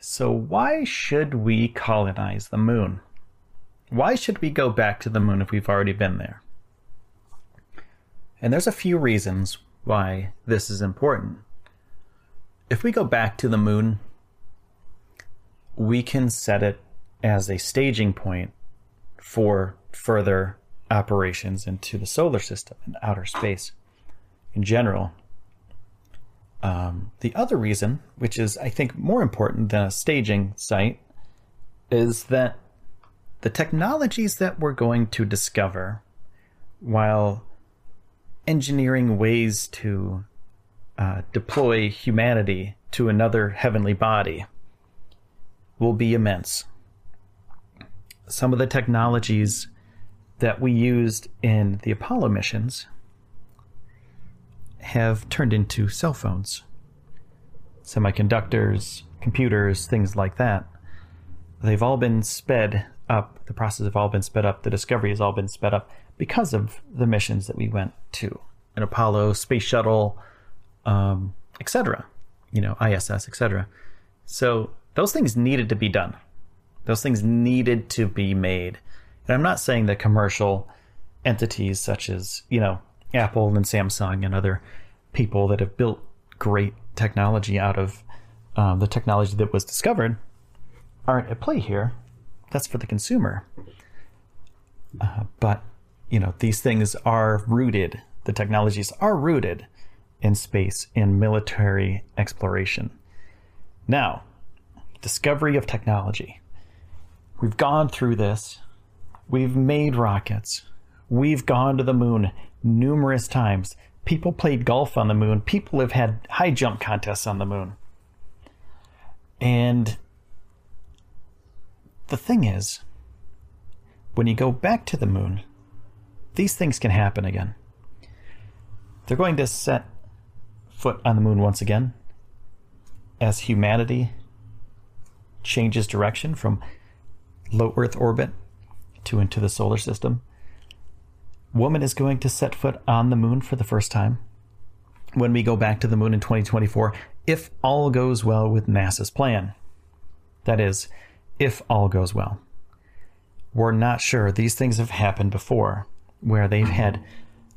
So, why should we colonize the moon? Why should we go back to the moon if we've already been there? And there's a few reasons why this is important. If we go back to the moon, we can set it as a staging point for further operations into the solar system and outer space in general. Um, the other reason, which is I think more important than a staging site, is that the technologies that we're going to discover while engineering ways to uh, deploy humanity to another heavenly body will be immense. Some of the technologies that we used in the Apollo missions have turned into cell phones, semiconductors, computers, things like that. They've all been sped up. The process have all been sped up. The discovery has all been sped up because of the missions that we went to an Apollo, space shuttle, um, etc. You know, ISS, etc. So those things needed to be done. Those things needed to be made. And I'm not saying that commercial entities such as, you know, Apple and Samsung and other people that have built great technology out of um, the technology that was discovered aren't at play here. That's for the consumer. Uh, but you know these things are rooted. The technologies are rooted in space, in military exploration. Now, discovery of technology. We've gone through this. We've made rockets. We've gone to the moon numerous times. People played golf on the moon. People have had high jump contests on the moon. And the thing is, when you go back to the moon, these things can happen again. They're going to set foot on the moon once again as humanity changes direction from low Earth orbit to into the solar system woman is going to set foot on the moon for the first time when we go back to the moon in 2024, if all goes well with NASA's plan. That is, if all goes well. We're not sure. These things have happened before where they've had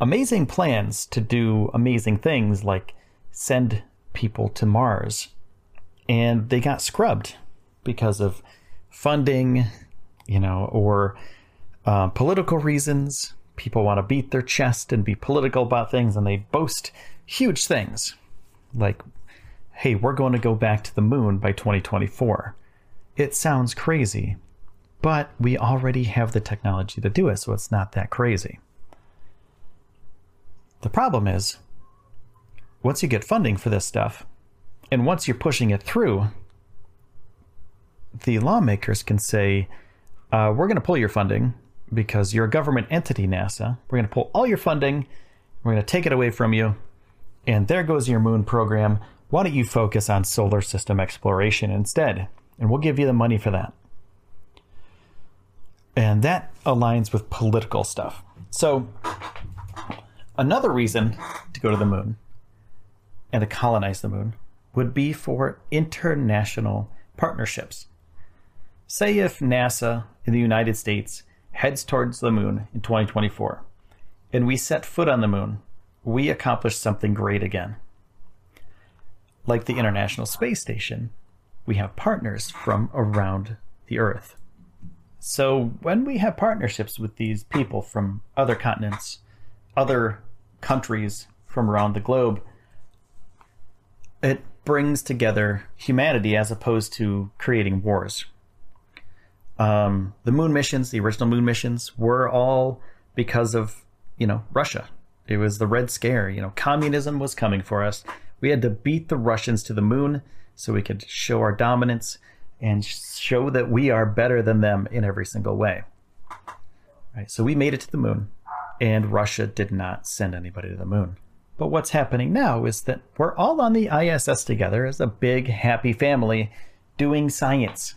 amazing plans to do amazing things like send people to Mars. And they got scrubbed because of funding, you know, or uh, political reasons people want to beat their chest and be political about things and they boast huge things. Like hey we're going to go back to the moon by 2024 it sounds crazy but we already have the technology to do it so it's not that crazy. The problem is once you get funding for this stuff and once you're pushing it through the lawmakers can say uh, we're going to pull your funding because you're a government entity, NASA. We're going to pull all your funding, we're going to take it away from you, and there goes your moon program. why don't you focus on solar system exploration instead? And we'll give you the money for that. And that aligns with political stuff. So, another reason to go to the moon and to colonize the moon would be for international partnerships. Say if NASA in the United States heads towards the moon in 2024 and we set foot on the moon, we accomplish something great again. Like the International Space Station, we have partners from around the Earth. So when we have partnerships with these people from other continents, other countries from around the globe, it brings together humanity as opposed to creating wars. Um, the moon missions, the original moon missions, were all because of you know Russia. It was the Red Scare. You know, communism was coming for us. We had to beat the Russians to the moon so we could show our dominance and show that we are better than them in every single way. Right. So we made it to the moon, and Russia did not send anybody to the moon. But what's happening now is that we're all on the ISS together as a big, happy family doing science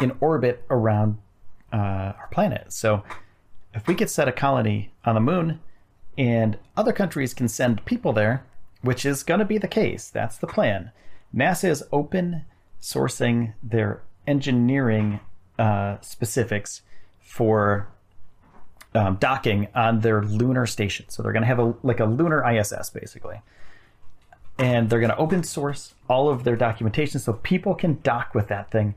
in orbit around uh, our planet. So if we could set a colony on the moon and other countries can send people there, which is going to be the case, that's the plan. NASA is open sourcing their engineering uh, specifics for um, docking on their lunar station. So they're going to have a like a lunar ISS basically, and they're going to open source all of their documentation so people can dock with that thing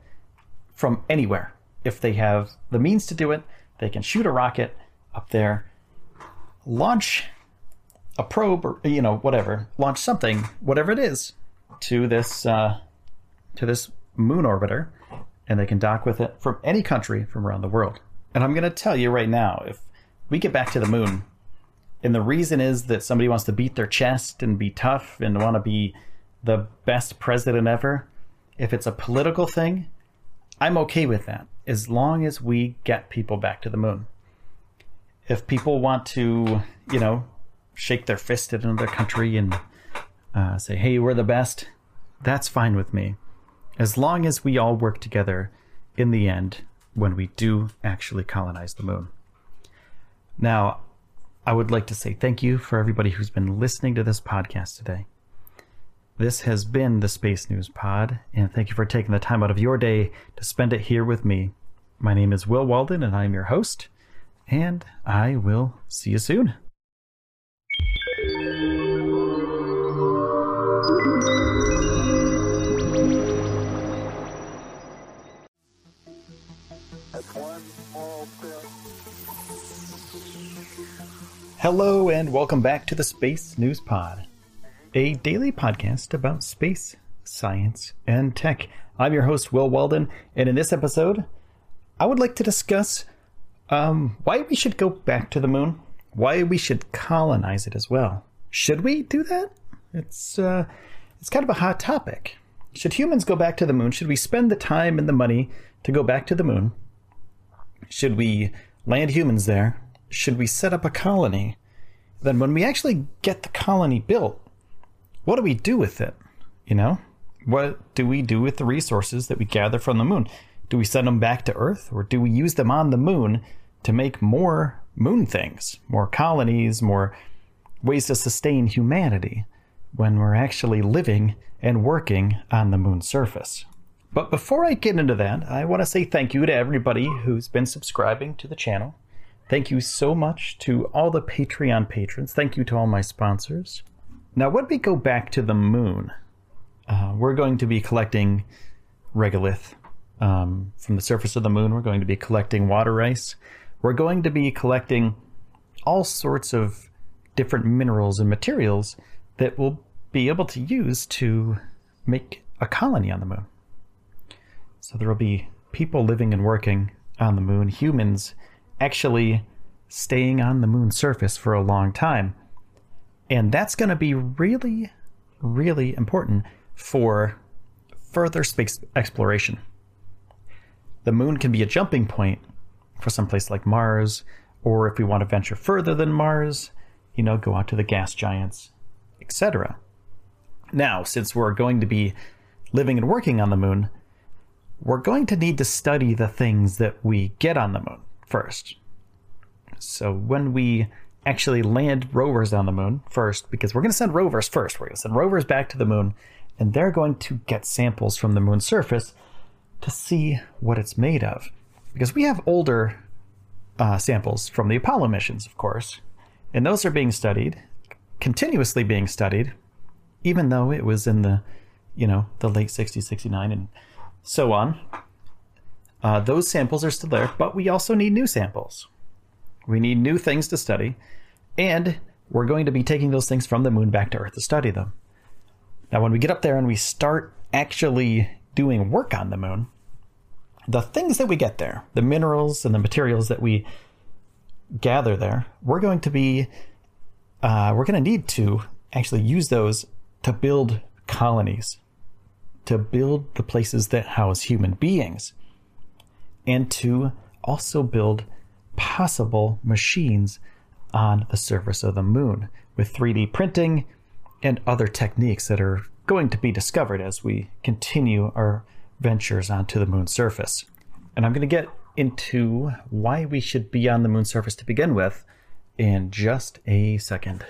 from anywhere. If they have the means to do it, they can shoot a rocket up there, launch a probe or you know whatever, launch something, whatever it is, to this uh, to this moon orbiter, and they can dock with it from any country from around the world. And I'm going to tell you right now, if we get back to the moon, and the reason is that somebody wants to beat their chest and be tough and want to be the best president ever, if it's a political thing, I'm okay with that as long as we get people back to the moon. If people want to, you know, shake their fist at another country and uh, say, hey, we're the best, that's fine with me. As long as we all work together in the end when we do actually colonize the moon. Now, I would like to say thank you for everybody who's been listening to this podcast today. This has been the Space News Pod, and thank you for taking the time out of your day to spend it here with me. My name is Will Walden, and I'm your host, and I will see you soon. Hello, and welcome back to the Space News Pod a daily podcast about space, science, and tech. I'm your host, Will Walden, and in this episode, I would like to discuss um, why we should go back to the moon, why we should colonize it as well. Should we do that? It's uh, it's kind of a hot topic. Should humans go back to the moon? Should we spend the time and the money to go back to the moon? Should we land humans there? Should we set up a colony? Then, when we actually get the colony built, what do we do with it? You know, what do we do with the resources that we gather from the moon? Do we send them back to Earth or do we use them on the moon to make more moon things, more colonies, more ways to sustain humanity when we're actually living and working on the moon's surface? But before I get into that, I want to say thank you to everybody who's been subscribing to the channel. Thank you so much to all the Patreon patrons. Thank you to all my sponsors. Now, when we go back to the moon, uh, we're going to be collecting regolith um, from the surface of the moon. We're going to be collecting water ice. We're going to be collecting all sorts of different minerals and materials that we'll be able to use to make a colony on the moon. So there will be people living and working on the moon, humans actually staying on the moon's surface for a long time. And that's going to be really, really important for further space exploration. The moon can be a jumping point for some place like Mars, or if we want to venture further than Mars, you know, go out to the gas giants, etc. Now, since we're going to be living and working on the moon, we're going to need to study the things that we get on the moon first. So when we actually land rovers on the moon first, because we're going to send rovers first, we're going to send rovers back to the moon, and they're going to get samples from the moon's surface to see what it's made of. Because we have older uh, samples from the Apollo missions, of course, and those are being studied, continuously being studied, even though it was in the, you know, the late 60s, 69, and so on. Uh, those samples are still there, but we also need new samples. We need new things to study, and we're going to be taking those things from the moon back to Earth to study them. Now, when we get up there and we start actually doing work on the moon, the things that we get there, the minerals and the materials that we gather there, we're going to be, uh, we're going to need to actually use those to build colonies, to build the places that house human beings, and to also build possible machines on the surface of the moon with 3D printing and other techniques that are going to be discovered as we continue our ventures onto the moon's surface. And I'm going to get into why we should be on the moon's surface to begin with in just a second.